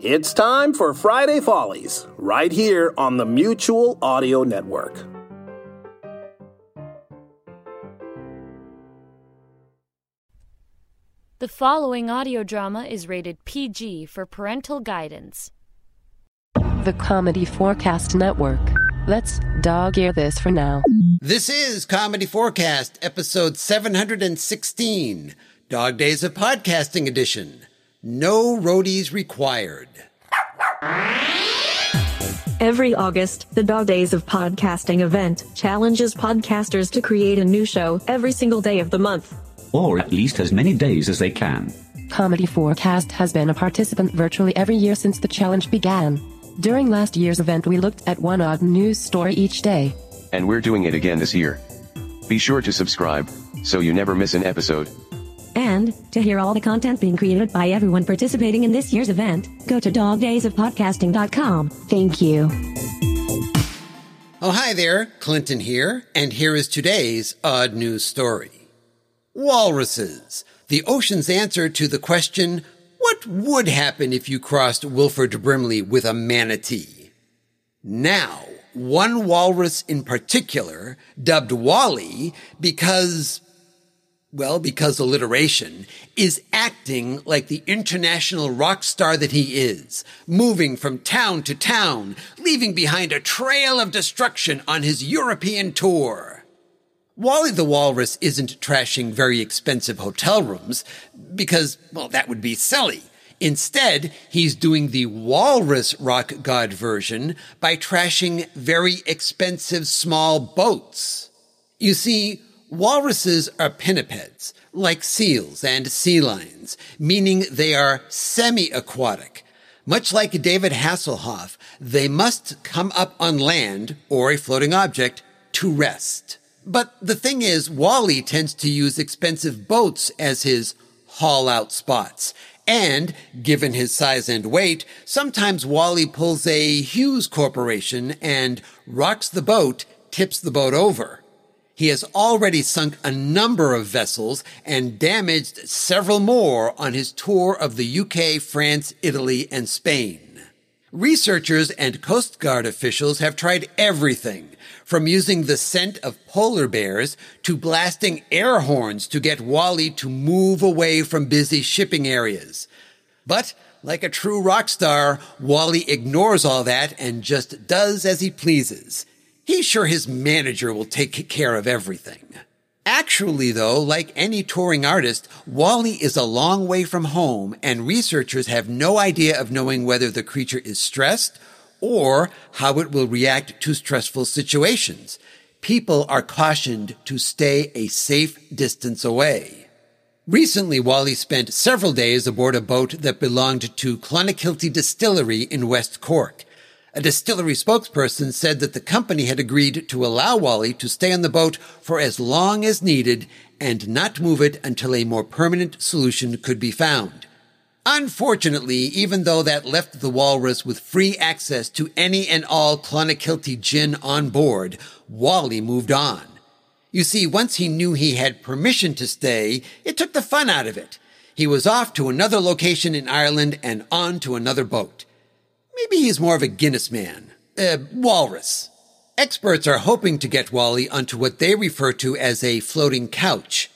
It's time for Friday Follies, right here on the Mutual Audio Network. The following audio drama is rated PG for parental guidance. The Comedy 4 Cast Network. Let's dog ear this for now. This is Comedy 4 Cast, episode 716, Dog Days of Podcasting Edition. No roadies required. Every August, the Dog Days of Podcasting event challenges podcasters to create a new show every single day of the month. Or at least as many days as they can. Comedy 4 Cast has been a participant virtually every year since the challenge began. During last year's event, we looked at one odd news story each day. And we're doing it again this year. Be sure to subscribe so you never miss an episode. And to hear all the content being created by everyone participating in this year's event, go to dogdaysofpodcasting.com. Thank you. Oh, hi there, Clinton here, and here is today's odd news story. Walruses, the ocean's answer to the question, what would happen if you crossed Wilford Brimley with a manatee? Now, one walrus in particular, dubbed Wally because, well, because alliteration, is acting like the international rock star that he is, moving from town to town, leaving behind a trail of destruction on his European tour. Wally the Walrus isn't trashing very expensive hotel rooms because, well, that would be silly. Instead, he's doing the Walrus Rock God version by trashing very expensive small boats. You see, walruses are pinnipeds, like seals and sea lions, meaning they are semi-aquatic. Much like David Hasselhoff, they must come up on land or a floating object to rest. But the thing is, Wally tends to use expensive boats as his haul out spots. And, given his size and weight, sometimes Wally pulls a Hues Corporation and rocks the boat, tips the boat over. He has already sunk a number of vessels and damaged several more on his tour of the UK, France, Italy, and Spain. Researchers and Coast Guard officials have tried everything from using the scent of polar bears to blasting air horns to get Wally to move away from busy shipping areas. But like a true rock star, Wally ignores all that and just does as he pleases. He's sure his manager will take care of everything. Actually, though, like any touring artist, Wally is a long way from home, and researchers have no idea of knowing whether the creature is stressed or how it will react to stressful situations. People are cautioned to stay a safe distance away. Recently, Wally spent several days aboard a boat that belonged to Clonakilty Distillery in West Cork. A distillery spokesperson said that the company had agreed to allow Wally to stay on the boat for as long as needed and not move it until a more permanent solution could be found. Unfortunately, even though that left the walrus with free access to any and all Clonakilty gin on board, Wally moved on. You see, once he knew he had permission to stay, it took the fun out of it. He was off to another location in Ireland and on to another boat. Maybe he's more of a Guinness man. Uh, walrus. Experts are hoping to get Wally onto what they refer to as a floating couch.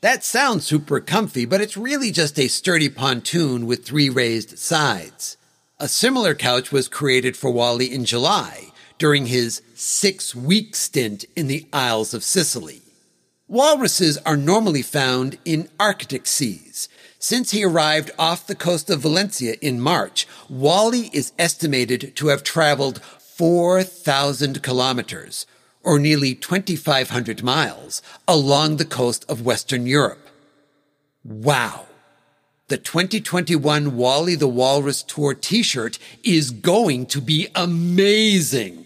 That sounds super comfy, but it's really just a sturdy pontoon with three raised sides. A similar couch was created for Wally in July during his six week stint in the Isles of Scilly. Walruses are normally found in Arctic seas. Since he arrived off the coast of Valentia in March, Wally is estimated to have traveled 4,000 kilometers, or nearly 2,500 miles, along the coast of Western Europe. Wow. The 2021 Wally the Walrus Tour t-shirt is going to be amazing.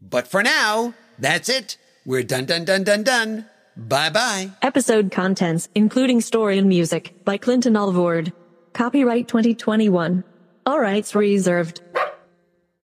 But for now, that's it. We're done, done, done, done, done. Bye bye. Episode contents, including story and music, by Clinton Alvord. Copyright 2021. All rights reserved.